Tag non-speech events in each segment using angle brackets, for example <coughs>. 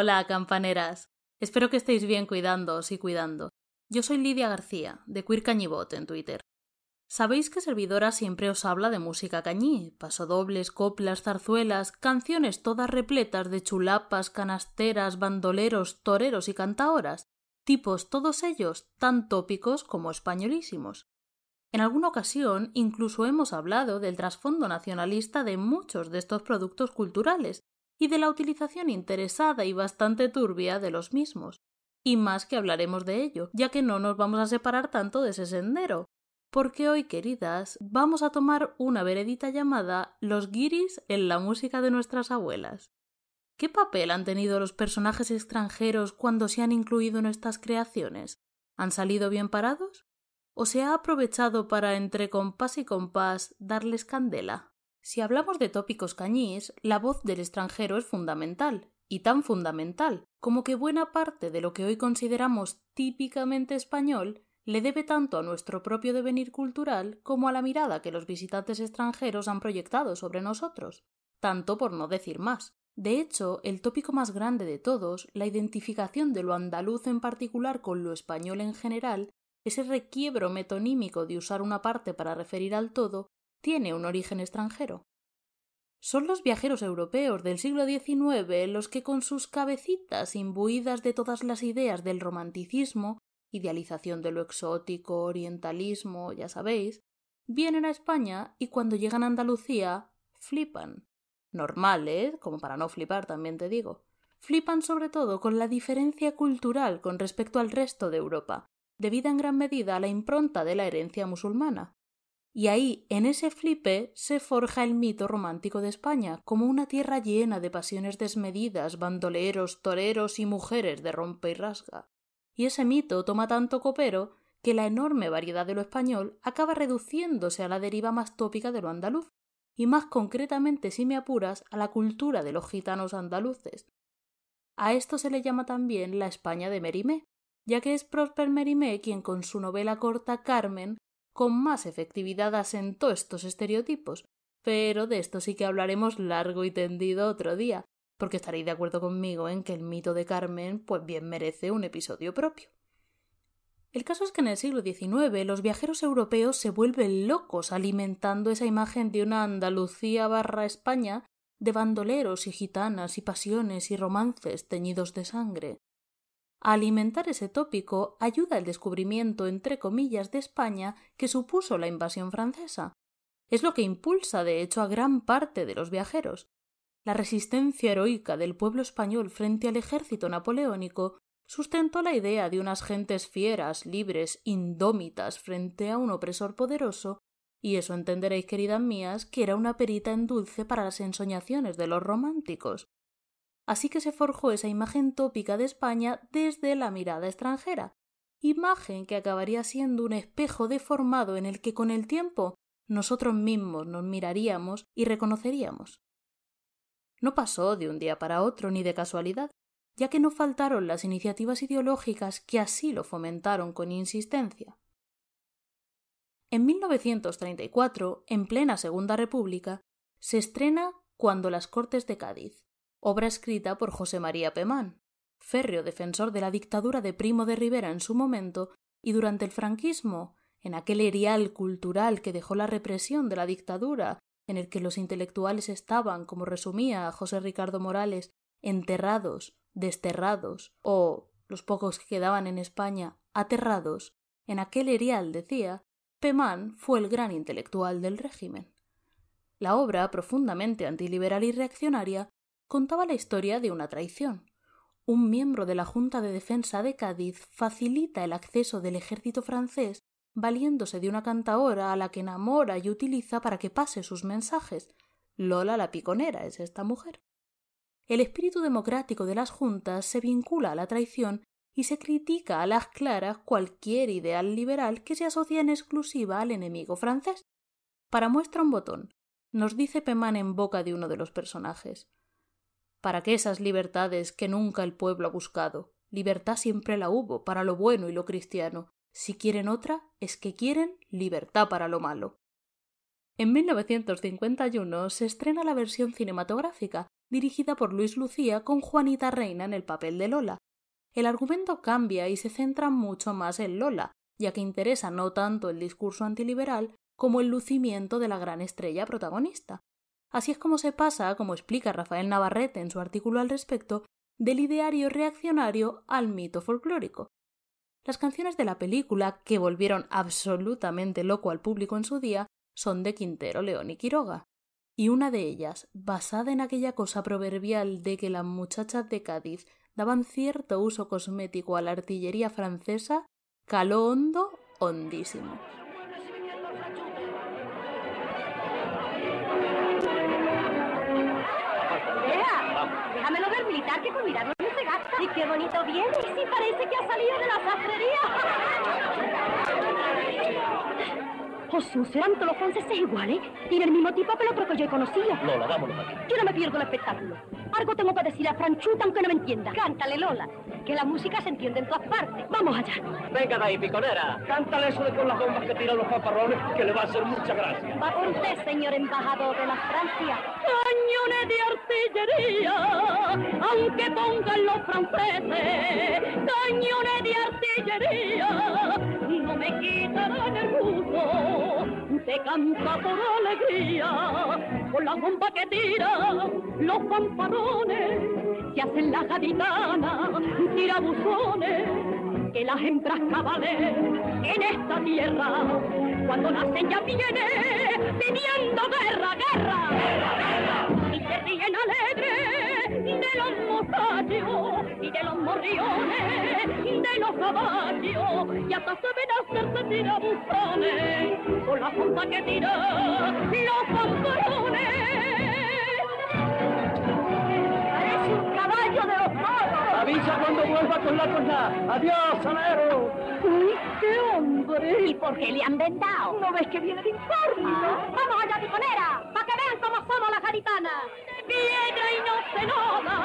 Hola, campaneras. Espero que estéis bien cuidándoos y cuidando. Yo soy Lidia García, de Queer Cañibot en Twitter. Sabéis que Servidora siempre os habla de música cañí, pasodobles, coplas, zarzuelas, canciones todas repletas de chulapas, canasteras, bandoleros, toreros y cantaoras, tipos todos ellos tan tópicos como españolísimos. En alguna ocasión incluso hemos hablado del trasfondo nacionalista de muchos de estos productos culturales y de la utilización interesada y bastante turbia de los mismos. Y más que hablaremos de ello, ya que no nos vamos a separar tanto de ese sendero, porque hoy, queridas, vamos a tomar una veredita llamada Los guiris en la música de nuestras abuelas. ¿Qué papel han tenido los personajes extranjeros cuando se han incluido en estas creaciones? ¿Han salido bien parados? ¿O se ha aprovechado para, entre compás y compás, darles candela? Si hablamos de tópicos cañís, la voz del extranjero es fundamental, y tan fundamental como que buena parte de lo que hoy consideramos típicamente español le debe tanto a nuestro propio devenir cultural como a la mirada que los visitantes extranjeros han proyectado sobre nosotros, tanto por no decir más. De hecho, el tópico más grande de todos, la identificación de lo andaluz en particular con lo español en general, ese requiebro metonímico de usar una parte para referir al todo, tiene un origen extranjero. Son los viajeros europeos del siglo XIX los que con sus cabecitas imbuidas de todas las ideas del romanticismo idealización de lo exótico, orientalismo, ya sabéis, vienen a España y cuando llegan a Andalucía flipan. Normales, ¿eh? como para no flipar también te digo. Flipan sobre todo con la diferencia cultural con respecto al resto de Europa, debida en gran medida a la impronta de la herencia musulmana. Y ahí, en ese flipe, se forja el mito romántico de España, como una tierra llena de pasiones desmedidas, bandoleros, toreros y mujeres de rompe y rasga y ese mito toma tanto copero que la enorme variedad de lo español acaba reduciéndose a la deriva más tópica de lo andaluz, y más concretamente, si me apuras, a la cultura de los gitanos andaluces. A esto se le llama también la España de Merimé, ya que es Prosper Merimé quien con su novela corta Carmen con más efectividad asentó estos estereotipos, pero de esto sí que hablaremos largo y tendido otro día, porque estaréis de acuerdo conmigo en que el mito de Carmen pues bien merece un episodio propio. El caso es que en el siglo XIX los viajeros europeos se vuelven locos alimentando esa imagen de una Andalucía barra España de bandoleros y gitanas y pasiones y romances teñidos de sangre. A alimentar ese tópico ayuda el descubrimiento, entre comillas, de España que supuso la invasión francesa. Es lo que impulsa, de hecho, a gran parte de los viajeros, la resistencia heroica del pueblo español frente al ejército napoleónico sustentó la idea de unas gentes fieras, libres, indómitas frente a un opresor poderoso, y eso entenderéis, queridas mías, que era una perita en dulce para las ensoñaciones de los románticos. Así que se forjó esa imagen tópica de España desde la mirada extranjera, imagen que acabaría siendo un espejo deformado en el que con el tiempo nosotros mismos nos miraríamos y reconoceríamos. No pasó de un día para otro ni de casualidad, ya que no faltaron las iniciativas ideológicas que así lo fomentaron con insistencia. En 1934, en plena Segunda República, se estrena Cuando las Cortes de Cádiz, obra escrita por José María Pemán, férreo defensor de la dictadura de Primo de Rivera en su momento y durante el franquismo, en aquel erial cultural que dejó la represión de la dictadura en el que los intelectuales estaban, como resumía José Ricardo Morales, enterrados, desterrados, o los pocos que quedaban en España, aterrados, en aquel erial decía, Pemán fue el gran intelectual del régimen. La obra, profundamente antiliberal y reaccionaria, contaba la historia de una traición. Un miembro de la Junta de Defensa de Cádiz facilita el acceso del ejército francés valiéndose de una cantaora a la que enamora y utiliza para que pase sus mensajes. Lola la piconera es esta mujer. El espíritu democrático de las juntas se vincula a la traición y se critica a las claras cualquier ideal liberal que se asocia en exclusiva al enemigo francés. Para muestra un botón, nos dice Pemán en boca de uno de los personajes. Para que esas libertades que nunca el pueblo ha buscado, libertad siempre la hubo para lo bueno y lo cristiano, si quieren otra, es que quieren libertad para lo malo. En 1951 se estrena la versión cinematográfica, dirigida por Luis Lucía con Juanita Reina en el papel de Lola. El argumento cambia y se centra mucho más en Lola, ya que interesa no tanto el discurso antiliberal como el lucimiento de la gran estrella protagonista. Así es como se pasa, como explica Rafael Navarrete en su artículo al respecto, del ideario reaccionario al mito folclórico. Las canciones de la película, que volvieron absolutamente loco al público en su día, son de Quintero, León y Quiroga. Y una de ellas, basada en aquella cosa proverbial de que las muchachas de Cádiz daban cierto uso cosmético a la artillería francesa, caló hondo, hondísimo. Con mirarlo no se gasta. Y qué bonito viene. Y sí parece que ha salido de la sastrería. Jesús, ¿serán todos los franceses iguales? Tiene el mismo tipo que el otro que yo conocía. Lola, vámonos aquí. Yo no me pierdo el espectáculo. Algo tengo que decir a Franchuta aunque no me entienda. Cántale, Lola, que la música se entiende en todas partes. Vamos allá. Venga de ahí, piconera. Cántale eso de con las bombas que tiran los paparrones, que le va a hacer mucha gracia. Va por usted, señor embajador de la Francia. Cañones de artillería, aunque pongan los franceses. Cañones de artillería, no me quitarán el gusto se canta por alegría, con la bomba que tiran los fanfarrones, se hacen las gaditanas, tirabuzones, que las hembras cabales en esta tierra, cuando nacen ya vienen pidiendo guerra, guerra, y se ríen alegres de los mozachos y de los morriones, de los caballos, y hasta saben hacerse tirabuzones, con la punta que tira los pantalones. Parece un caballo de los moros. Avisa cuando vuelva con la cosa. Adiós, salero. ¡Uy, qué hombre! ¿Y por qué le han vendado? ¿No ves que viene de informe? ¡Vamos allá, ticonera! ¡Para que cómo somos las gaditanas! piedra y no se nota,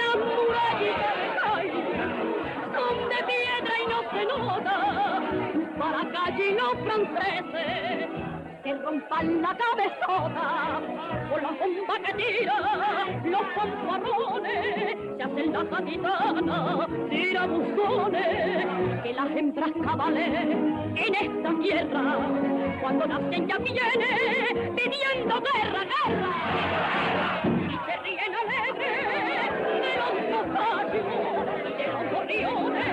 las murallas son de piedra y no se nota, para que allí los franceses se rompan la cabezota, con la bomba que tira, los fanfarrones, se hacen las capitanas, tirabuzones, que las hembras cabales en esta tierra, cuando nacen ya vienen pidiendo guerra, guerra, y se ríen alegres de los caballos, de los gorriones,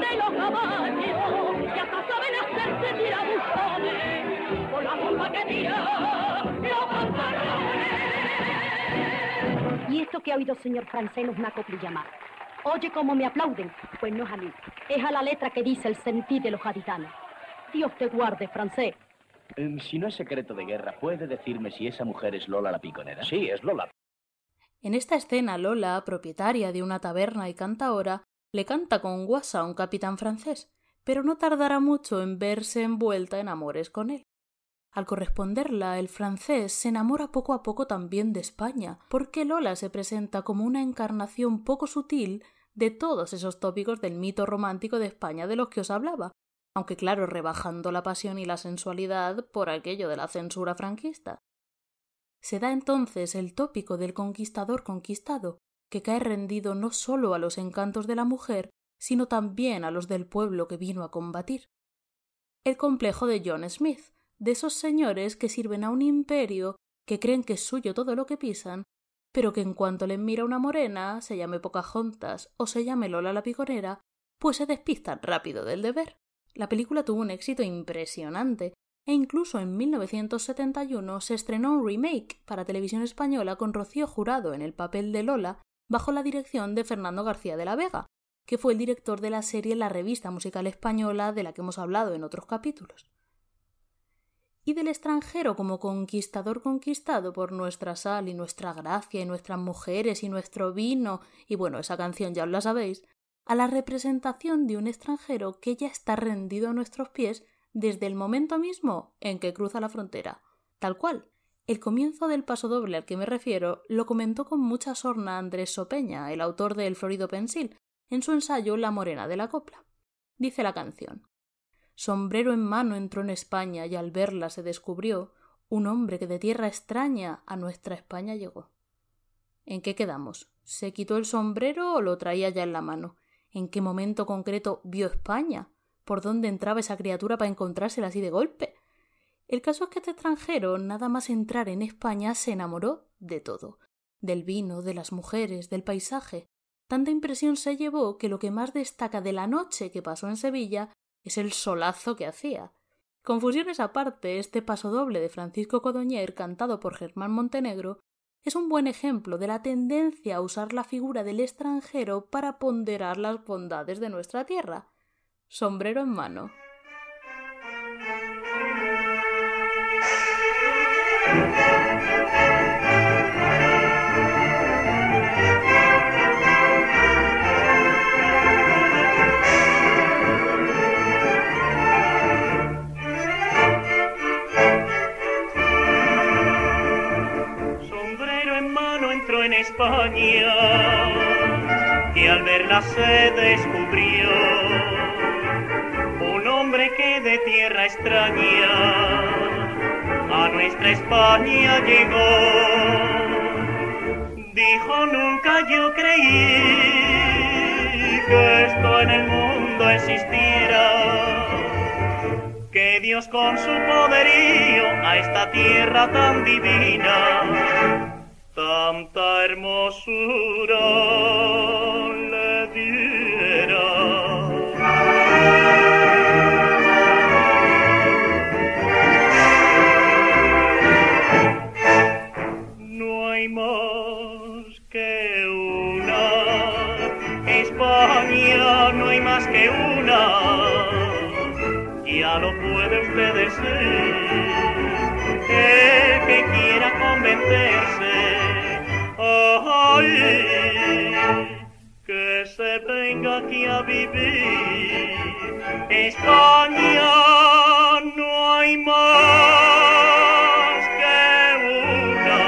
de los caballos, que hasta saben hacerse tirabuzones, con la bomba que tira, los fanfarrones. Y esto que ha oído señor francés no es una coplilla más. Oye cómo me aplauden. Pues no es a mí. Es a la letra que dice el sentir de los gaditanos. Dios te guarde, francés. Em, si no es secreto de guerra, ¿puede decirme si esa mujer es Lola la piconera? Sí, es Lola. En esta escena, Lola, propietaria de una taberna y cantaora, le canta con guasa a un capitán francés, pero no tardará mucho en verse envuelta en amores con él. Al corresponderla, el francés se enamora poco a poco también de España, porque Lola se presenta como una encarnación poco sutil de todos esos tópicos del mito romántico de España de los que os hablaba, aunque claro, rebajando la pasión y la sensualidad por aquello de la censura franquista. Se da entonces el tópico del conquistador conquistado, que cae rendido no sólo a los encantos de la mujer, sino también a los del pueblo que vino a combatir. El complejo de John Smith, de esos señores que sirven a un imperio, que creen que es suyo todo lo que pisan, pero que en cuanto les mira una morena, se llame Pocahontas o se llame Lola la piconera, pues se despistan rápido del deber. La película tuvo un éxito impresionante e incluso en 1971 se estrenó un remake para televisión española con Rocío Jurado en el papel de Lola bajo la dirección de Fernando García de la Vega, que fue el director de la serie La Revista Musical Española de la que hemos hablado en otros capítulos. Y del extranjero como conquistador conquistado por nuestra sal y nuestra gracia y nuestras mujeres y nuestro vino, y bueno, esa canción ya os la sabéis, a la representación de un extranjero que ya está rendido a nuestros pies desde el momento mismo en que cruza la frontera. Tal cual. El comienzo del paso doble al que me refiero lo comentó con mucha sorna Andrés Sopeña, el autor de El Florido Pensil, en su ensayo La Morena de la Copla. Dice la canción Sombrero en mano entró en España y al verla se descubrió un hombre que de tierra extraña a nuestra España llegó. ¿En qué quedamos? ¿Se quitó el sombrero o lo traía ya en la mano? ¿En qué momento concreto vio España? ¿Por dónde entraba esa criatura para encontrársela así de golpe? El caso es que este extranjero, nada más entrar en España, se enamoró de todo. Del vino, de las mujeres, del paisaje. Tanta impresión se llevó que lo que más destaca de la noche que pasó en Sevilla es el solazo que hacía. Confusiones aparte, este paso doble de Francisco Codoñer, cantado por Germán Montenegro, es un buen ejemplo de la tendencia a usar la figura del extranjero para ponderar las bondades de nuestra tierra. Sombrero en mano. España, que al verla se descubrió un hombre que de tierra extraña a nuestra España llegó. Dijo nunca yo creí que esto en el mundo existiera, que Dios con su poderío a esta tierra tan divina tanta hermosura le diera. No hay más que una España, no hay más que una. Ya lo puede usted decir, el que quiera convencerse venga aquí a vivir. España no hay más que una.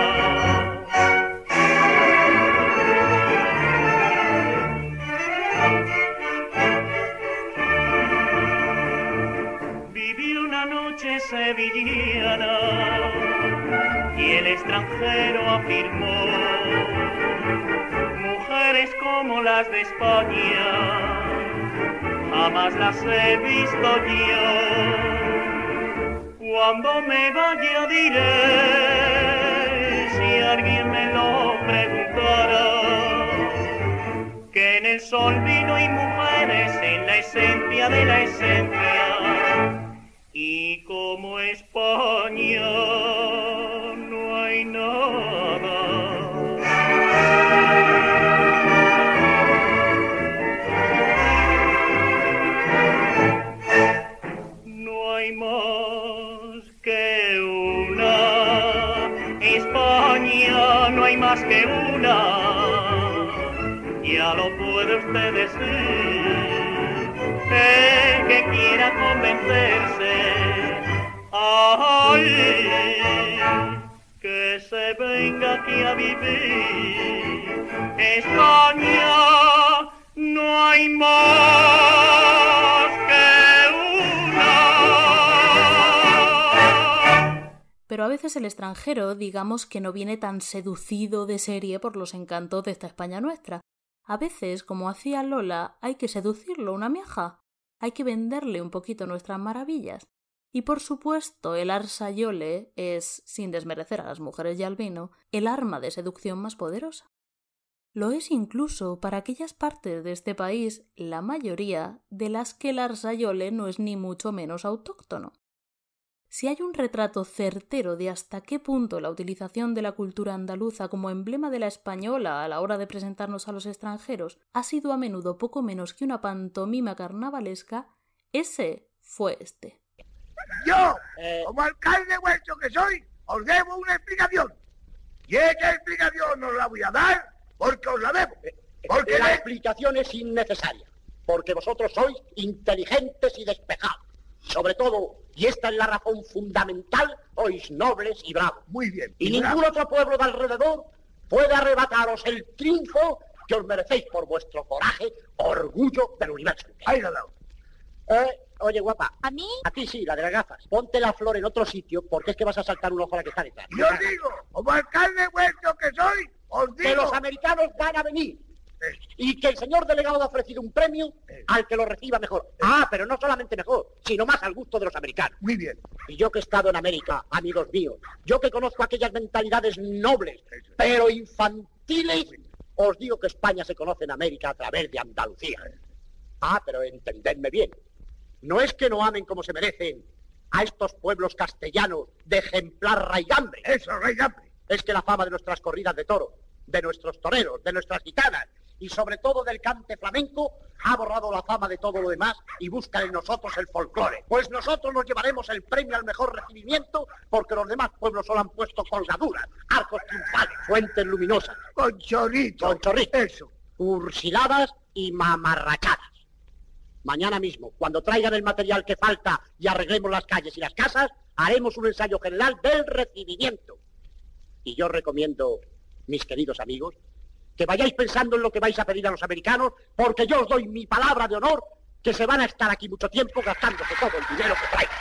Viví una noche sevillana y el extranjero afirmó como las de España, jamás las he visto yo. Cuando me vaya diré, si alguien me lo preguntara, que en el sol vino y mujeres en la esencia de la esencia, El que quiera convencerse, ay, que se venga aquí a vivir. España, no hay más pero a veces el extranjero digamos que no viene tan seducido de serie por los encantos de esta España nuestra. A veces, como hacía Lola, hay que seducirlo una miaja, hay que venderle un poquito nuestras maravillas. Y por supuesto, el arsayole es, sin desmerecer a las mujeres y al vino, el arma de seducción más poderosa. Lo es incluso para aquellas partes de este país, la mayoría, de las que el arsayole no es ni mucho menos autóctono si hay un retrato certero de hasta qué punto la utilización de la cultura andaluza como emblema de la española a la hora de presentarnos a los extranjeros ha sido a menudo poco menos que una pantomima carnavalesca, ese fue este. Yo, eh. como alcalde vuestro que soy, os debo una explicación. Y esa explicación no la voy a dar porque os la debo. Eh, eh, porque la explicación es innecesaria, porque vosotros sois inteligentes y despejados. Sobre todo, y esta es la razón fundamental, sois nobles y bravos. Muy bien. Y, ningún otro pueblo de alrededor puede arrebataros el triunfo que os merecéis por vuestro coraje, orgullo del universo. Ahí lo dado. Eh, oye, guapa. ¿A mí? A ti sí, la de las gafas. Ponte la flor en otro sitio porque es que vas a saltar un ojo a la que está detrás. Yo digo, como alcalde vuestro que soy, Os que digo- los americanos van a venir y que el señor delegado ha ofrecido un premio al que lo reciba mejor. Ah, pero no solamente mejor, sino más al gusto de los americanos. Muy bien. Y yo que he estado en América, amigos míos, yo que conozco aquellas mentalidades nobles, pero infantiles, os digo que España se conoce en América a través de Andalucía. Ah, pero entendedme bien. No es que no amen como se merecen a estos pueblos castellanos de ejemplar raigambre. Eso, rey Gambre. Es que la fama de nuestras corridas de toro, de nuestros toreros, de nuestras gitanas y sobre todo del cante flamenco ha borrado la fama de todo lo demás y buscan en nosotros el folclore. Pues nosotros nos llevaremos el premio al mejor recibimiento porque los demás pueblos solo han puesto colgaduras, arcos triunfales, fuentes luminosas, Con chorrito. Con chorrito. Eso. cursiladas y mamarrachadas. Mañana mismo, cuando traigan el material que falta y arreglemos las calles y las casas, haremos un ensayo general del recibimiento. Y yo recomiendo, mis queridos amigos, que vayáis pensando en lo que vais a pedir a los americanos, porque yo os doy mi palabra de honor que se van a estar aquí mucho tiempo gastándose todo el dinero que traigan.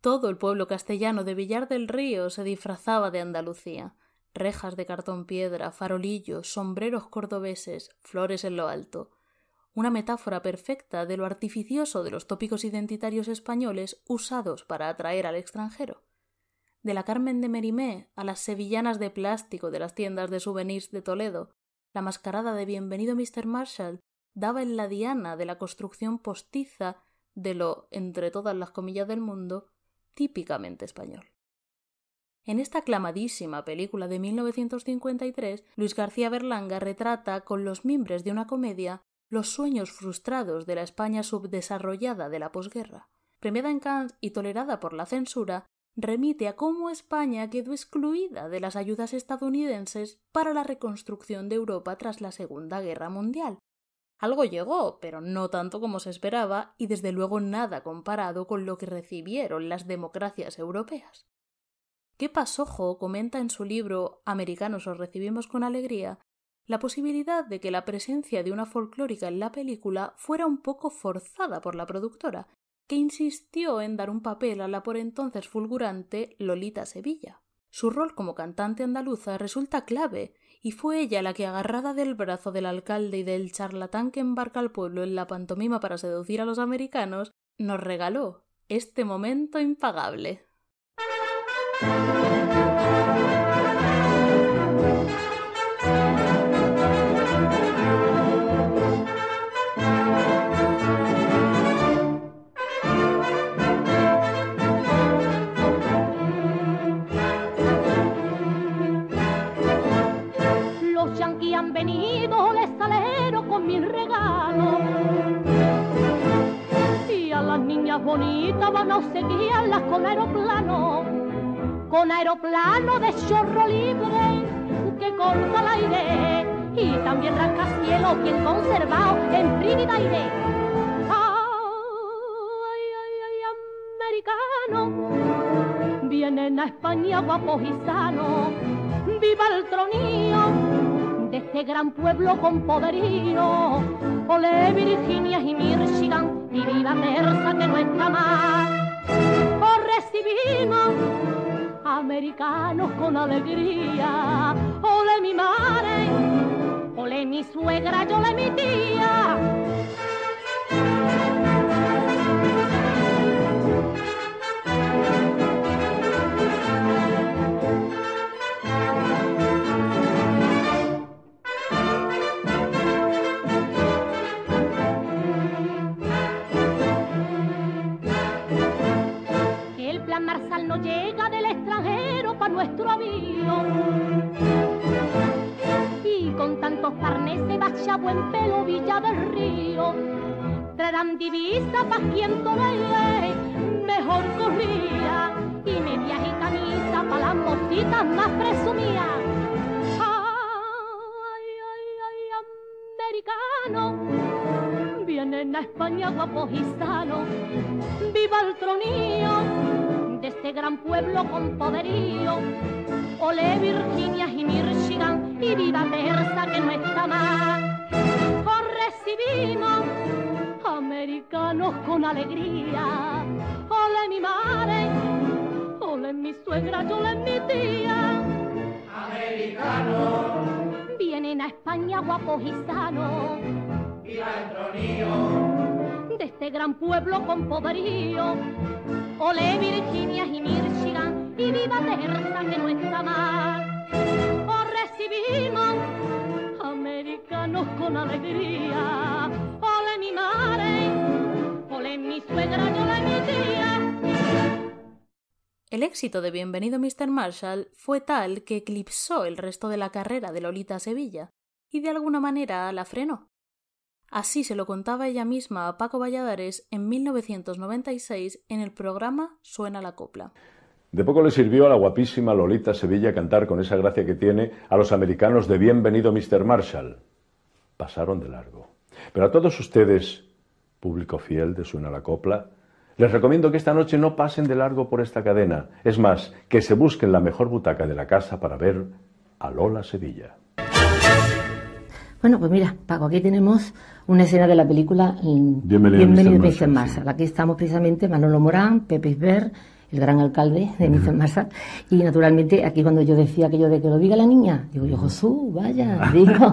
Todo el pueblo castellano de Villar del Río se disfrazaba de Andalucía. Rejas de cartón piedra, farolillos, sombreros cordobeses, flores en lo alto. Una metáfora perfecta de lo artificioso de los tópicos identitarios españoles usados para atraer al extranjero. De la Carmen de Merimé a las sevillanas de plástico de las tiendas de souvenirs de Toledo, la mascarada de Bienvenido Mr. Marshall daba en la diana de la construcción postiza de lo, entre todas las comillas del mundo, típicamente español. En esta aclamadísima película de 1953, Luis García Berlanga retrata con los mimbres de una comedia los sueños frustrados de la España subdesarrollada de la posguerra. Premiada en Cannes y tolerada por la censura, remite a cómo España quedó excluida de las ayudas estadounidenses para la reconstrucción de Europa tras la Segunda Guerra Mundial. Algo llegó, pero no tanto como se esperaba, y desde luego nada comparado con lo que recibieron las democracias europeas. ¿Qué Pasojo comenta en su libro Americanos os recibimos con alegría la posibilidad de que la presencia de una folclórica en la película fuera un poco forzada por la productora, que insistió en dar un papel a la por entonces fulgurante Lolita Sevilla. Su rol como cantante andaluza resulta clave, y fue ella la que, agarrada del brazo del alcalde y del charlatán que embarca al pueblo en la pantomima para seducir a los americanos, nos regaló este momento impagable. Han venido de salero con mil regalos. Y a las niñas bonitas van a obsequiarlas con aeroplano. Con aeroplano de chorro libre que corta el aire. Y también rascacielos bien conservado en Trinidad aire. Ay, ay, ay, americano. Vienen a España guapos y sanos. Viva el tronío este gran pueblo con poderío. Ole Virginia y Michigan y viva Terza que no está mal. Os recibimos americanos con alegría. Ole mi madre, ole mi suegra, yo ole mi tía. Marsal no llega del extranjero para nuestro avión. Y con tantos carnes se bacha buen pelo Villa del Río. Traerán divisa pa' quien tolere mejor corría. Y medias y camisa pa' las mocitas más presumidas. Ay, ay, ay, americano. Vienen a España guapos y sanos. Viva el tronío de este gran pueblo con poderío. Ole Virginia y Michigan y viva Terza que no está mal. Os recibimos americanos con alegría. Ole mi madre, ole mi suegra, ole mi tía. Americano. Vienen a España guapos y sanos. Viva el tronío. De este gran pueblo con poderío. Ole Virginia y Michigan. Y viva Texas que no está mal. Os recibimos americanos con alegría. Ole mi madre. Ole mi suegra, ole mi tía. El éxito de Bienvenido Mr. Marshall fue tal que eclipsó el resto de la carrera de Lolita Sevilla y de alguna manera la frenó. Así se lo contaba ella misma a Paco Valladares en 1996 en el programa Suena la copla. De poco le sirvió a la guapísima Lolita Sevilla cantar con esa gracia que tiene a los americanos de Bienvenido Mr. Marshall. Pasaron de largo. Pero a todos ustedes, público fiel de Suena la copla, les recomiendo que esta noche no pasen de largo por esta cadena. Es más, que se busquen la mejor butaca de la casa para ver a Lola Sevilla. Bueno, pues mira, Paco, aquí tenemos una escena de la película Bienvenido, Bienvenido Mr. Mr. Marshall. Aquí estamos precisamente Manolo Morán, Pepe Isber, el gran alcalde de Mr. Marshall. Y naturalmente, aquí cuando yo decía aquello de que lo diga la niña, digo yo, Josú, vaya, digo. <laughs>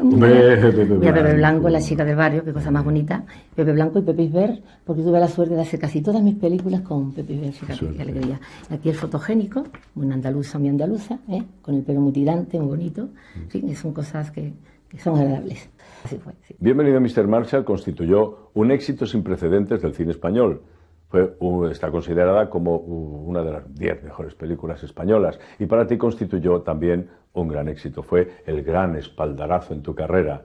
Hombre, Pepe Mira, Pepe Blanco. La chica del barrio, qué cosa más bonita. Pepe Blanco y Pepe Isber, porque tuve la suerte de hacer casi todas mis películas con Pepe Isber, fíjate qué alegría. Aquí el fotogénico, una andaluza, mi andaluza, ¿eh? con el pelo muy tirante, muy bonito. Sí, son cosas que, que son agradables. Así fue, sí. Bienvenido Mr. Marshall constituyó un éxito sin precedentes del cine español. Fue, está considerada como una de las diez mejores películas españolas y para ti constituyó también un gran éxito. Fue el gran espaldarazo en tu carrera.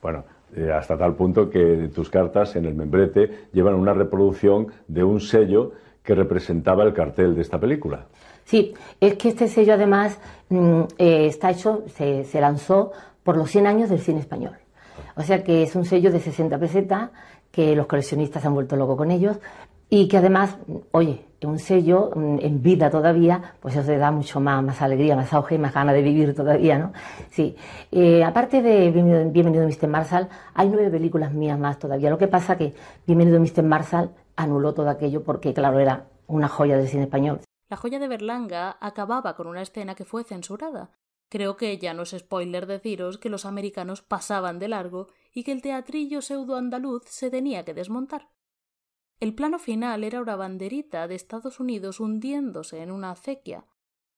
Bueno, eh, hasta tal punto que tus cartas en el membrete llevan una reproducción de un sello que representaba el cartel de esta película. Sí, es que este sello además mm, eh, está hecho, se, lanzó por los 100 años del cine español. O sea que es un sello de 60 pesetas que los coleccionistas han vuelto locos con ellos y que además, oye, un sello mm, en vida todavía, pues eso te da mucho más, más alegría, más auge y más ganas de vivir todavía, ¿no? Sí. Eh, aparte de Bienvenido, Bienvenido Mr. Marshall, hay nueve películas mías más todavía. Lo que pasa que Bienvenido Mr. Marshall anuló todo aquello porque, claro, era una joya del cine español. La joya de Berlanga acababa con una escena que fue censurada. Creo que ya no es spoiler deciros que los americanos pasaban de largo y que el teatrillo pseudo andaluz se tenía que desmontar. El plano final era una banderita de Estados Unidos hundiéndose en una acequia.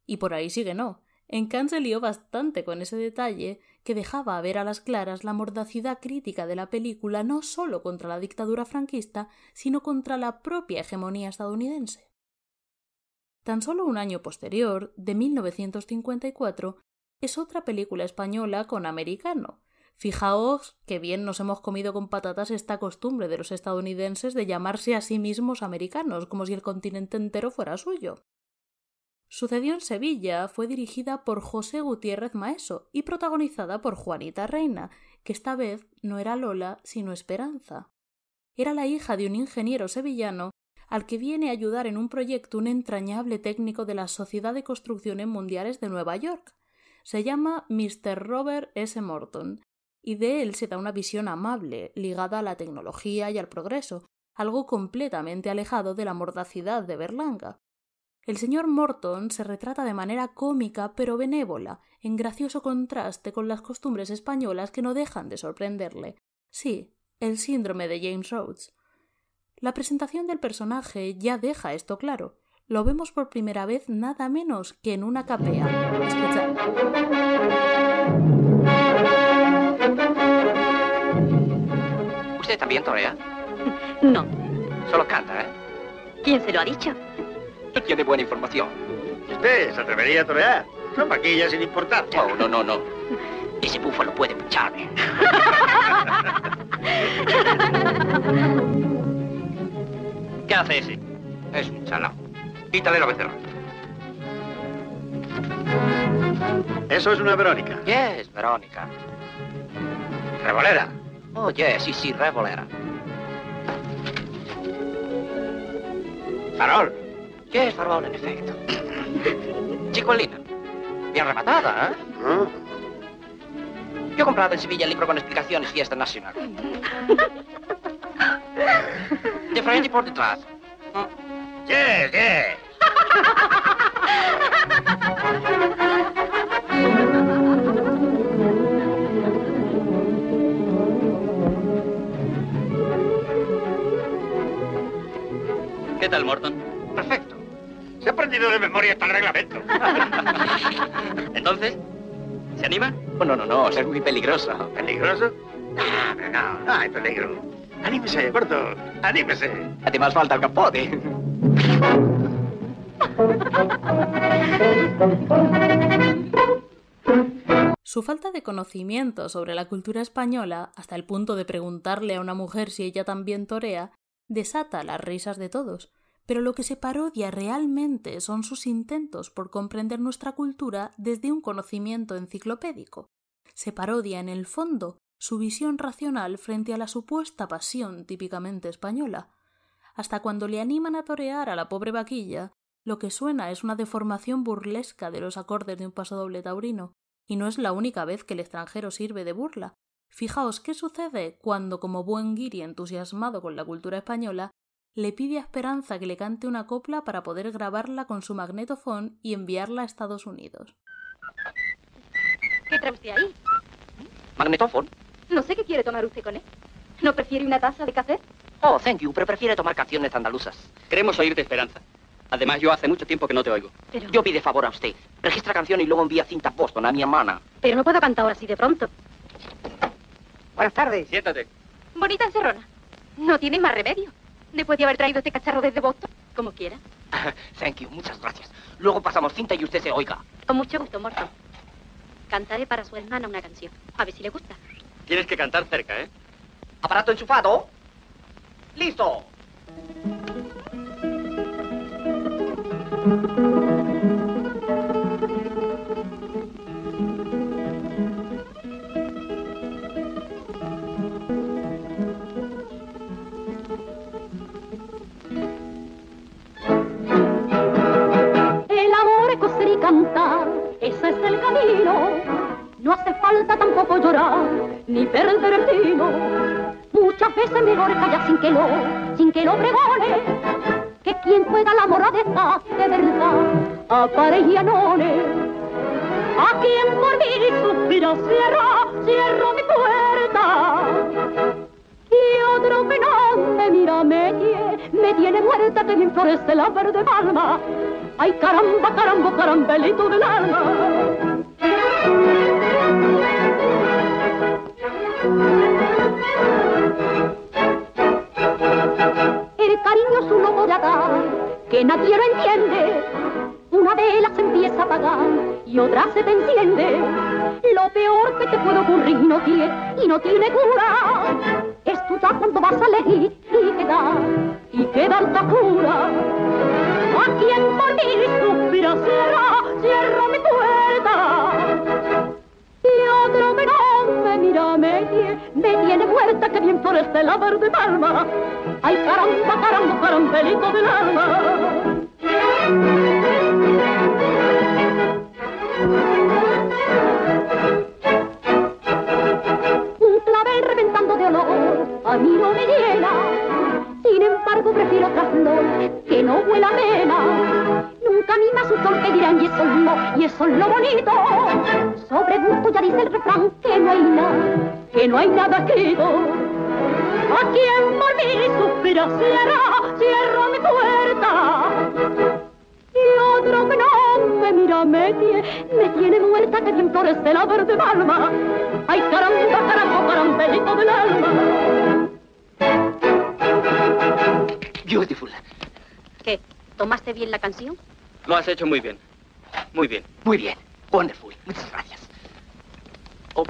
Y por ahí sigue no. En Cannes se lió bastante con ese detalle que dejaba ver a las claras la mordacidad crítica de la película no solo contra la dictadura franquista, sino contra la propia hegemonía estadounidense. Tan solo un año posterior, de 1954, es otra película española con americano. Fijaos que bien nos hemos comido con patatas esta costumbre de los estadounidenses de llamarse a sí mismos americanos, como si el continente entero fuera suyo. Sucedió en Sevilla, fue dirigida por José Gutiérrez Maeso y protagonizada por Juanita Reina, que esta vez no era Lola, sino Esperanza. Era la hija de un ingeniero sevillano al que viene a ayudar en un proyecto un entrañable técnico de la Sociedad de Construcciones Mundiales de Nueva York. Se llama Mr. Robert S. Morton, y de él se da una visión amable, ligada a la tecnología y al progreso, algo completamente alejado de la mordacidad de Berlanga. El señor Morton se retrata de manera cómica pero benévola, en gracioso contraste con las costumbres españolas que no dejan de sorprenderle. Sí, el síndrome de James Rhodes. La presentación del personaje ya deja esto claro. Lo vemos por primera vez nada menos que en una capea. Escuchad. También torea? No. Solo canta, ¿eh? ¿Quién se lo ha dicho? Tiene buena información. ¿Usted se atrevería a torear? Son vaquillas sin importar. Oh, no, no, no. Ese búfalo puede pincharme. <laughs> ¿Qué hace ese? Es un chalao. Quítale la becerra. Eso es una Verónica. ¿Qué es, Verónica? ¿Revolera? Oye, sí, sí, revolera. Farol. ¿Qué es farol, en efecto? <coughs> Chicolina. Bien rematada, ¿eh? ¿Ah? Yo he comprado en Sevilla el libro con explicaciones fiesta nacional. <coughs> De frente y por detrás. Ya Yes, yes. ¿Qué tal, Morton? Perfecto. Se ha aprendido de memoria hasta el reglamento. <laughs> Entonces, ¿se anima? Oh, no, no, no, es muy peligroso. ¿Peligroso? No, no, no, no hay peligro. Anímese, gordo, anímese. A ti más falta el capote. Su falta de conocimiento sobre la cultura española, hasta el punto de preguntarle a una mujer si ella también torea, desata las risas de todos. Pero lo que se parodia realmente son sus intentos por comprender nuestra cultura desde un conocimiento enciclopédico. Se parodia en el fondo su visión racional frente a la supuesta pasión típicamente española. Hasta cuando le animan a torear a la pobre vaquilla, lo que suena es una deformación burlesca de los acordes de un pasodoble taurino, y no es la única vez que el extranjero sirve de burla. Fijaos qué sucede cuando, como buen guiri entusiasmado con la cultura española, le pide a Esperanza que le cante una copla para poder grabarla con su magnetofón y enviarla a Estados Unidos. ¿Qué trae usted ahí? ¿Magnetofón? No sé qué quiere tomar usted con él. ¿No prefiere una taza de café? Oh, thank you, pero prefiere tomar canciones andaluzas. Queremos oírte, Esperanza. Además, yo hace mucho tiempo que no te oigo. Pero- Yo pide favor a usted. Registra canción y luego envía cinta Boston a mi hermana. Pero no puedo cantar ahora así de pronto. Buenas tardes. Siéntate. Bonita encerrona. No tiene más remedio. Después de haber traído este cacharro desde Boston, como quiera. <laughs> Thank you, muchas gracias. Luego pasamos cinta y usted se oiga. Con mucho gusto, Morton. Cantaré para su hermana una canción. A ver si le gusta. Tienes que cantar cerca, ¿eh? Aparato enchufado. Listo. Sin que lo, sin que lo pregone. Que quien juega la moradeza de verdad, aparellanone. A quien por mí suspira, cierra, cierro mi puerta. Y otro que no me mira me tiene, me tiene muerta que me florece la verde palma. Ay caramba, caramba, carambelito del alma. Se te enciende. Lo peor que te puede ocurrir no tiene y no tiene cura. Es ya cuando vas a elegir y quedar y quedar la cura. A quien mí suspira cierra, cierra mi puerta. Y otro no me mira me me tiene muerta que bien florece la verde palma. Ay caramba, caramba, carambelito del alma. Escrito. A quien por mí suspira, cierra, cierra mi puerta. Y otro que no me mira, me tiene, me tiene muerta que bien florece la verde palma. Ay, caramba, caramba, carambelito del alma. Beautiful. ¿Qué? ¿Tomaste bien la canción? Lo has hecho muy bien. Muy bien. Muy bien. Wonderful. Muchas gracias. Oh,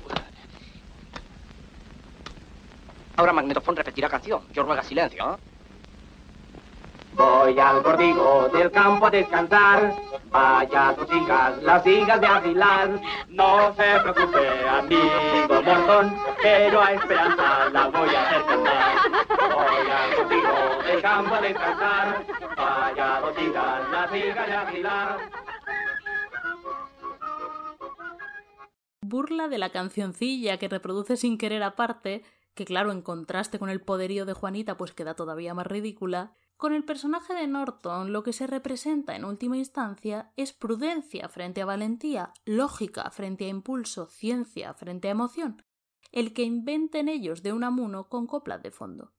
Ahora Magnetofón repetirá canción. Yo ruega silencio, ¿eh? Voy al cortijo del campo a descansar. Vaya tus hijas, las hijas de Aguilar. No se preocupe, amigo Morton, que yo a Esperanza la voy a hacer cantar. Voy al cortijo del campo a descansar. Vaya dos hijas, las hijas de Aguilar. burla de la cancioncilla que reproduce sin querer aparte, que claro, en contraste con el poderío de Juanita, pues queda todavía más ridícula, Con el personaje de Norton lo que se representa en última instancia es prudencia frente a valentía, lógica frente a impulso, ciencia frente a emoción, el que inventen ellos de un amuno con coplas de fondo.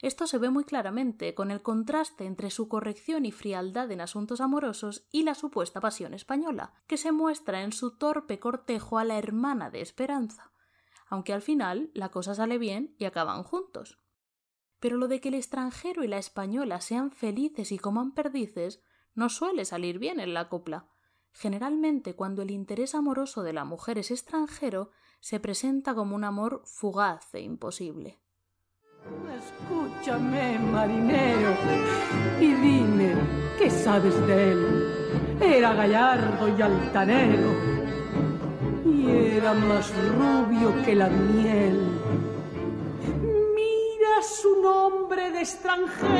Esto se ve muy claramente con el contraste entre su corrección y frialdad en asuntos amorosos y la supuesta pasión española, que se muestra en su torpe cortejo a la hermana de Esperanza, aunque al final la cosa sale bien y acaban juntos. Pero lo de que el extranjero y la española sean felices y coman perdices no suele salir bien en la copla. Generalmente cuando el interés amoroso de la mujer es extranjero, se presenta como un amor fugaz e imposible. Escúchame, marinero, y dime, ¿qué sabes de él? Era gallardo y altanero, y era más rubio que la miel su nombre de extranjero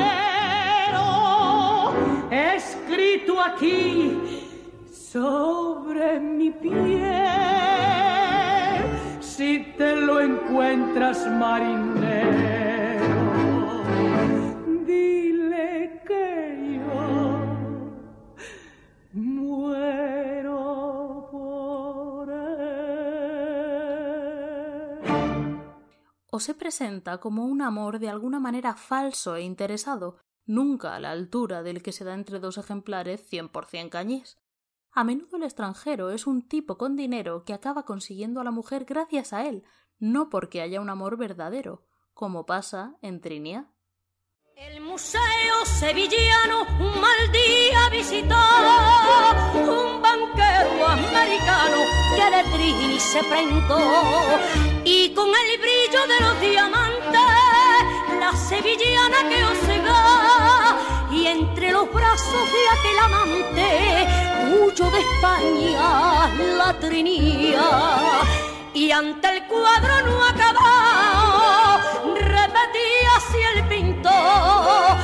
escrito aquí sobre mi piel. Si te lo encuentras, marinero, dile que o se presenta como un amor de alguna manera falso e interesado, nunca a la altura del que se da entre dos ejemplares cien por cien cañés. A menudo el extranjero es un tipo con dinero que acaba consiguiendo a la mujer gracias a él, no porque haya un amor verdadero, como pasa en Trinia. El museo sevillano un mal día visitó un banquero americano que de Trini se prendó y con el brillo de los diamantes la sevillana que osega y entre los brazos de aquel amante huyo de España la trinía. Y ante el cuadro no acabado repetía así el pintor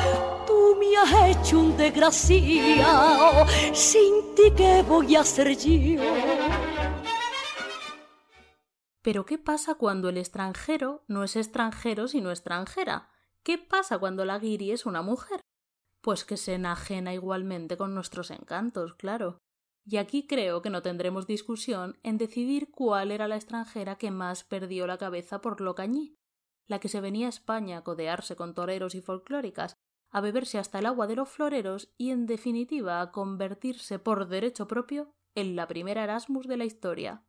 tú me has hecho un desgraciado sin ti qué voy a hacer yo pero ¿qué pasa cuando el extranjero no es extranjero sino extranjera? ¿Qué pasa cuando la guiri es una mujer? Pues que se enajena igualmente con nuestros encantos, claro. Y aquí creo que no tendremos discusión en decidir cuál era la extranjera que más perdió la cabeza por lo cañí, la que se venía a España a codearse con toreros y folclóricas, a beberse hasta el agua de los floreros y en definitiva a convertirse por derecho propio en la primera Erasmus de la historia.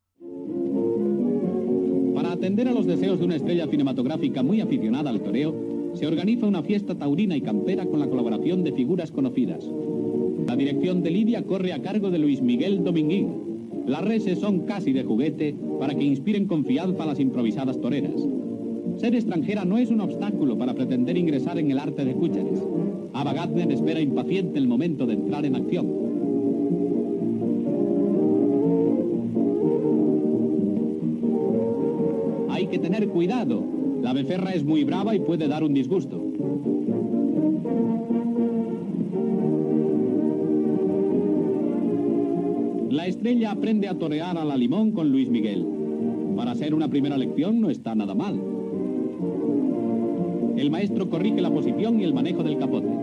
Atender a los deseos de una estrella cinematográfica muy aficionada al toreo, se organiza una fiesta taurina y campera con la colaboración de figuras conocidas. La dirección de Lidia corre a cargo de Luis Miguel Dominguín. Las reses son casi de juguete para que inspiren confianza a las improvisadas toreras. Ser extranjera no es un obstáculo para pretender ingresar en el arte de Cúchares. Ava espera impaciente el momento de entrar en acción. Cuidado. La becerra es muy brava y puede dar un disgusto. La estrella aprende a torear a la limón con Luis Miguel. Para ser una primera lección no está nada mal. El maestro corrige la posición y el manejo del capote.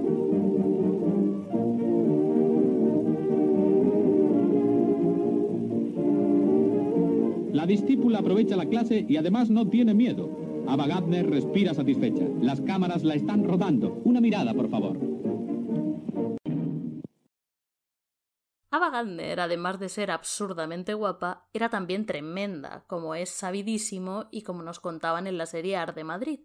Discípula aprovecha la clase y además no tiene miedo. Ava Gardner respira satisfecha. Las cámaras la están rodando. Una mirada, por favor. Ava Gardner, además de ser absurdamente guapa, era también tremenda, como es sabidísimo y como nos contaban en la serie Ar de Madrid.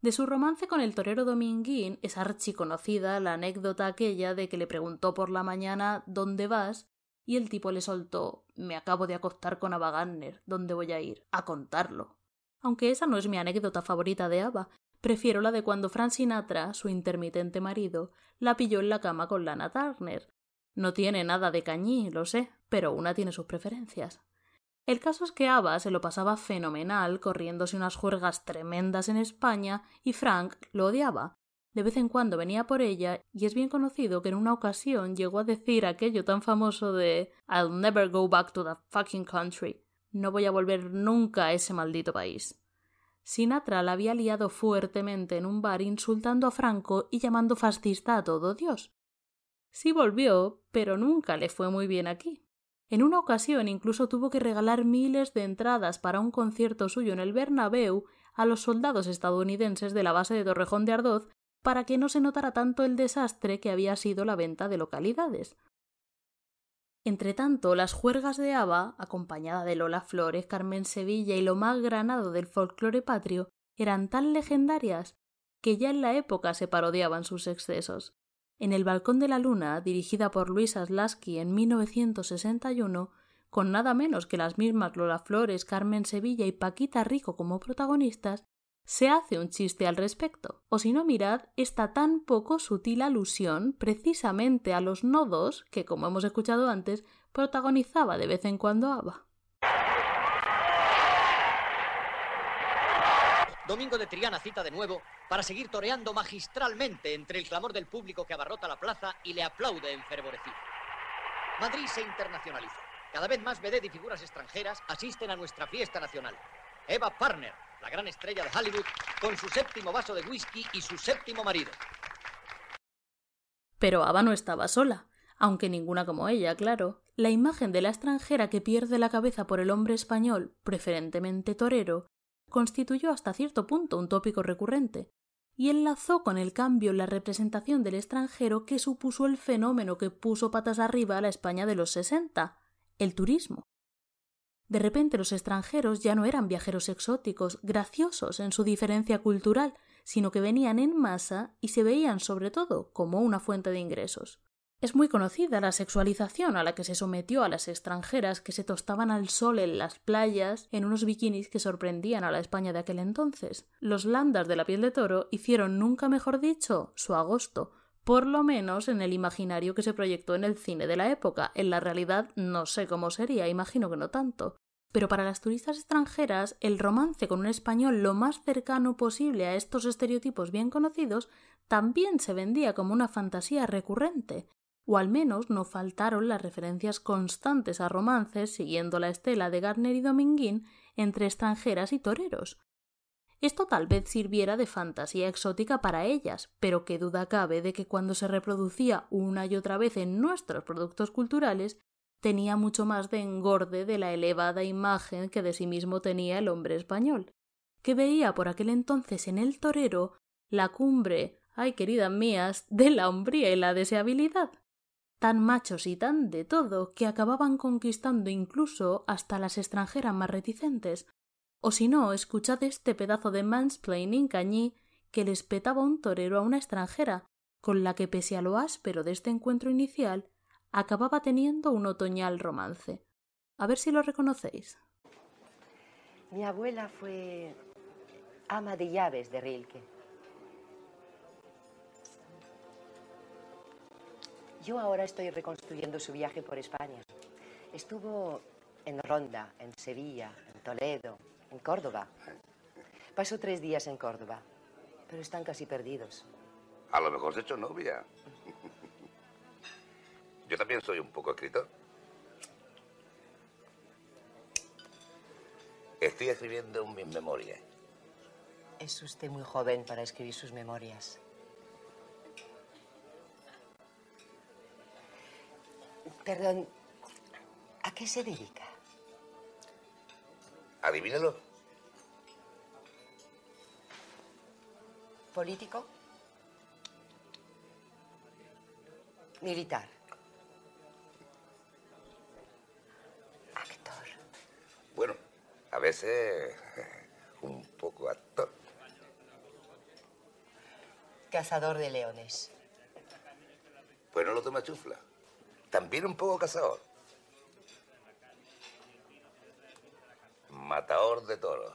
De su romance con el torero Dominguín es archiconocida la anécdota aquella de que le preguntó por la mañana ¿dónde vas? Y el tipo le soltó me acabo de acostar con Ava Gardner, ¿dónde voy a ir? a contarlo. Aunque esa no es mi anécdota favorita de Ava, prefiero la de cuando Frank Sinatra, su intermitente marido, la pilló en la cama con Lana Turner. No tiene nada de cañí, lo sé, pero una tiene sus preferencias. El caso es que Ava se lo pasaba fenomenal corriéndose unas juergas tremendas en España y Frank lo odiaba. De vez en cuando venía por ella y es bien conocido que en una ocasión llegó a decir aquello tan famoso de I'll never go back to that fucking country. No voy a volver nunca a ese maldito país. Sinatra la había liado fuertemente en un bar insultando a Franco y llamando fascista a todo Dios. Sí volvió, pero nunca le fue muy bien aquí. En una ocasión incluso tuvo que regalar miles de entradas para un concierto suyo en el Bernabéu a los soldados estadounidenses de la base de Torrejón de Ardoz para que no se notara tanto el desastre que había sido la venta de localidades. Entretanto, las juergas de Ava, acompañada de Lola Flores, Carmen Sevilla y lo más granado del folclore patrio, eran tan legendarias que ya en la época se parodiaban sus excesos. En El Balcón de la Luna, dirigida por Luisa Slasky en 1961, con nada menos que las mismas Lola Flores, Carmen Sevilla y Paquita Rico como protagonistas, se hace un chiste al respecto. O si no, mirad esta tan poco sutil alusión precisamente a los nodos que, como hemos escuchado antes, protagonizaba de vez en cuando Ava. Domingo de Triana cita de nuevo para seguir toreando magistralmente entre el clamor del público que abarrota la plaza y le aplaude enfervorecido. Madrid se internacionaliza. Cada vez más vedette y figuras extranjeras asisten a nuestra fiesta nacional. Eva Parner, la gran estrella de Hollywood, con su séptimo vaso de whisky y su séptimo marido. Pero Ava no estaba sola, aunque ninguna como ella, claro. La imagen de la extranjera que pierde la cabeza por el hombre español, preferentemente torero, constituyó hasta cierto punto un tópico recurrente, y enlazó con el cambio en la representación del extranjero que supuso el fenómeno que puso patas arriba a la España de los sesenta, el turismo. De repente los extranjeros ya no eran viajeros exóticos, graciosos en su diferencia cultural, sino que venían en masa y se veían sobre todo como una fuente de ingresos. Es muy conocida la sexualización a la que se sometió a las extranjeras que se tostaban al sol en las playas en unos bikinis que sorprendían a la España de aquel entonces. Los landas de la piel de toro hicieron, nunca mejor dicho, su agosto, por lo menos en el imaginario que se proyectó en el cine de la época. En la realidad no sé cómo sería, imagino que no tanto. Pero para las turistas extranjeras, el romance con un español lo más cercano posible a estos estereotipos bien conocidos también se vendía como una fantasía recurrente, o al menos no faltaron las referencias constantes a romances siguiendo la estela de Gardner y Dominguín entre extranjeras y toreros. Esto tal vez sirviera de fantasía exótica para ellas, pero qué duda cabe de que cuando se reproducía una y otra vez en nuestros productos culturales, tenía mucho más de engorde de la elevada imagen que de sí mismo tenía el hombre español, que veía por aquel entonces en el torero la cumbre, ay queridas mías, de la hombría y la deseabilidad tan machos y tan de todo que acababan conquistando incluso hasta las extranjeras más reticentes. O si no, escuchad este pedazo de mansplaining cañí que les petaba un torero a una extranjera, con la que pese a lo áspero de este encuentro inicial, acababa teniendo un otoñal romance. A ver si lo reconocéis. Mi abuela fue ama de llaves de Rilke. Yo ahora estoy reconstruyendo su viaje por España. Estuvo en Ronda, en Sevilla, en Toledo, en Córdoba. Pasó tres días en Córdoba, pero están casi perdidos. A lo mejor se ha hecho novia. Yo también soy un poco escritor. Estoy escribiendo mis memorias. Es usted muy joven para escribir sus memorias. Perdón, ¿a qué se dedica? Adivínalo. ¿Político? Militar. Actor. Bueno, a veces un poco actor. Cazador de leones. Pues no lo toma chufla también un poco cazador. Matador de toros.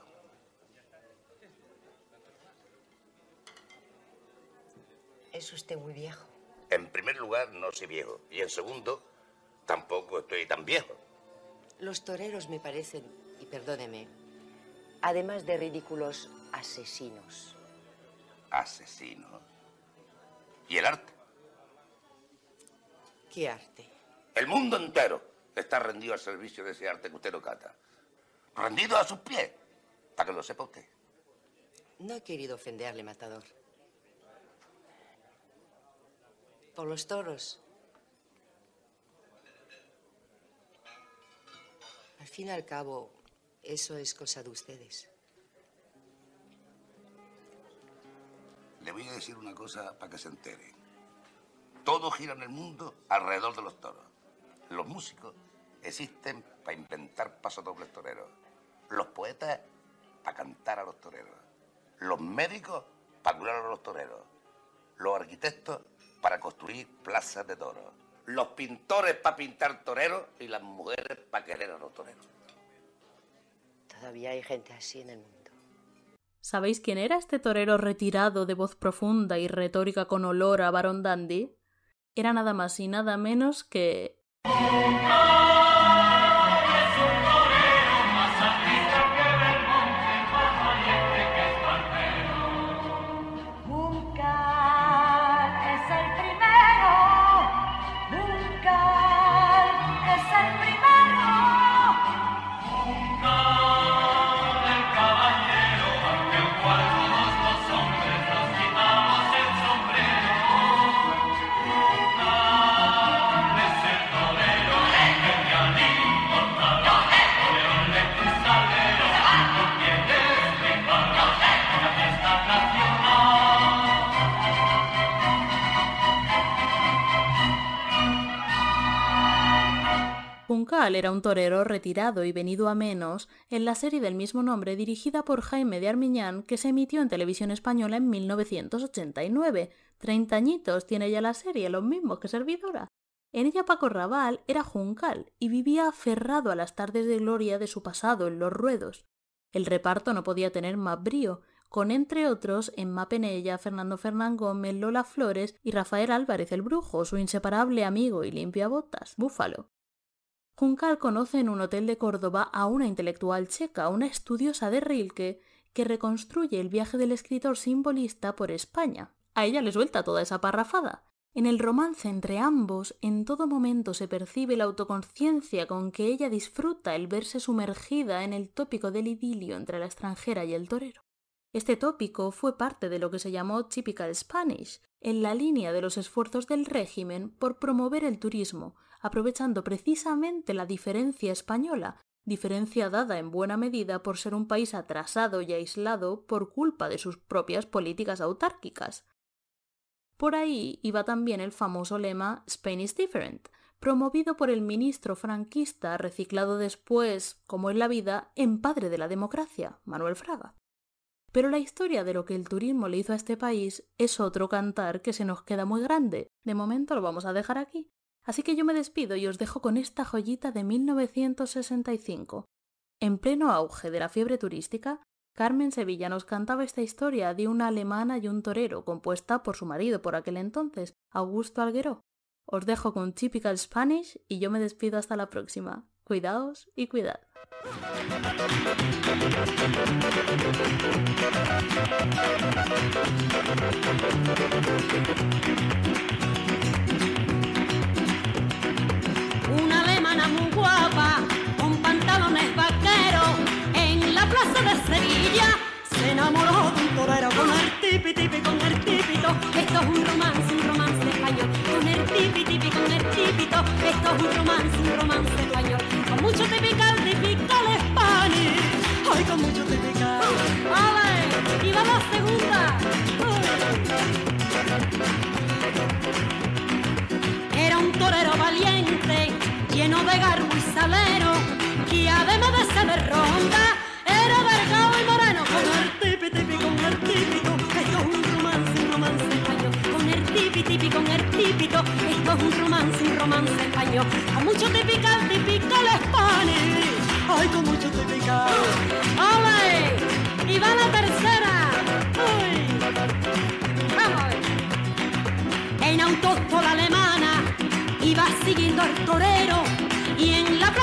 Es usted muy viejo. En primer lugar, no soy viejo. Y en segundo, tampoco estoy tan viejo. Los toreros me parecen, y perdóneme, además de ridículos, asesinos. ¿Asesinos? ¿Y el arte? ¿Qué arte? El mundo entero está rendido al servicio de ese arte que usted no cata. Rendido a sus pies, para que lo sepa usted. No he querido ofenderle, matador. Por los toros. Al fin y al cabo, eso es cosa de ustedes. Le voy a decir una cosa para que se entere. Todo gira en el mundo alrededor de los toros. Los músicos existen para inventar pasodobles toreros. Los poetas para cantar a los toreros. Los médicos para curar a los toreros. Los arquitectos para construir plazas de toros. Los pintores para pintar toreros y las mujeres para querer a los toreros. Todavía hay gente así en el mundo. ¿Sabéis quién era este torero retirado de voz profunda y retórica con olor a Barón Dandy? Era nada más y nada menos que... Era un torero retirado y venido a menos en la serie del mismo nombre dirigida por Jaime de Armiñán que se emitió en televisión española en 1989. Treinta añitos tiene ya la serie, lo mismo que servidora. En ella Paco Raval era Juncal y vivía aferrado a las tardes de gloria de su pasado en los ruedos. El reparto no podía tener más brío, con entre otros Emma Penella, Fernando Fernán Gómez, Lola Flores y Rafael Álvarez el Brujo, su inseparable amigo y limpiabotas, Búfalo. Juncal conoce en un hotel de Córdoba a una intelectual checa, una estudiosa de Rilke, que reconstruye el viaje del escritor simbolista por España. A ella le suelta toda esa parrafada. En el romance entre ambos, en todo momento se percibe la autoconciencia con que ella disfruta el verse sumergida en el tópico del idilio entre la extranjera y el torero. Este tópico fue parte de lo que se llamó Typical Spanish, en la línea de los esfuerzos del régimen por promover el turismo, aprovechando precisamente la diferencia española, diferencia dada en buena medida por ser un país atrasado y aislado por culpa de sus propias políticas autárquicas. Por ahí iba también el famoso lema Spain is different, promovido por el ministro franquista reciclado después, como en la vida, en padre de la democracia, Manuel Fraga. Pero la historia de lo que el turismo le hizo a este país es otro cantar que se nos queda muy grande. De momento lo vamos a dejar aquí. Así que yo me despido y os dejo con esta joyita de 1965. En pleno auge de la fiebre turística, Carmen Sevilla nos cantaba esta historia de una alemana y un torero, compuesta por su marido por aquel entonces, Augusto Algueró. Os dejo con Typical Spanish y yo me despido hasta la próxima. Cuidaos y cuidad. Muy guapa, con pantalones vaqueros, en la plaza de Sevilla se enamoró de un torero con el tipi tipi, con el tipito. Esto es un romance, un romance español. Con el tipi tipi, con el tipito. Esto es un romance, un romance español. Con mucho tipical, tipical Spanish. Ay, con mucho tipical. ¡Ale! ¡Y va la segunda! Era un torero valiente, lleno de garbo y salero, que además de ser de ronda, era vergado y moreno, con el tipi tipi, con el tipito, esto es un romance, un romance español, con el tipi tipi, con el tipito, esto es un romance, un romance español, con mucho tipical, tipical Spanish, ay, con mucho tipical, ¡ole! Y va la tercera, ¡uy! ¡Vamos! a. En autóstola alemana iba siguiendo al torero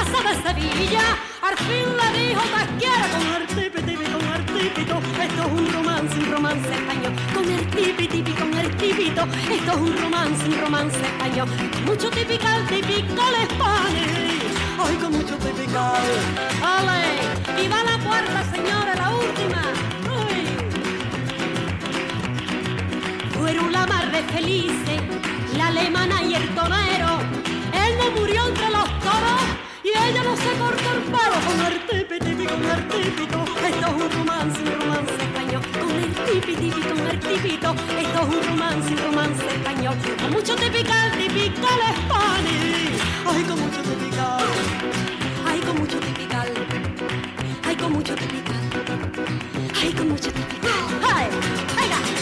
casa de Sevilla, al fin le dijo te con el tipi tipi, con el tipito, esto es un romance, un romance español, con el tipi tipi, con el tipito, esto es un romance, un romance español, mucho tipical, tipical español, ay con mucho tipical, ale, y va la cuarta señora, la última, fueron la mar de la alemana y el tonero, él no murió entre los toros, y ella no se corta el con el tipi tipi, con el tipito. Esto es un romance, un romance español. Con el tipi tipi, con el tipito. Esto es un romance, un romance español. Con mucho tipical, tipical español. Ay, con mucho tipical. Ay, con mucho tipical. Ay, con mucho tipical. Ay, con mucho tipical. Ay, ay, ay.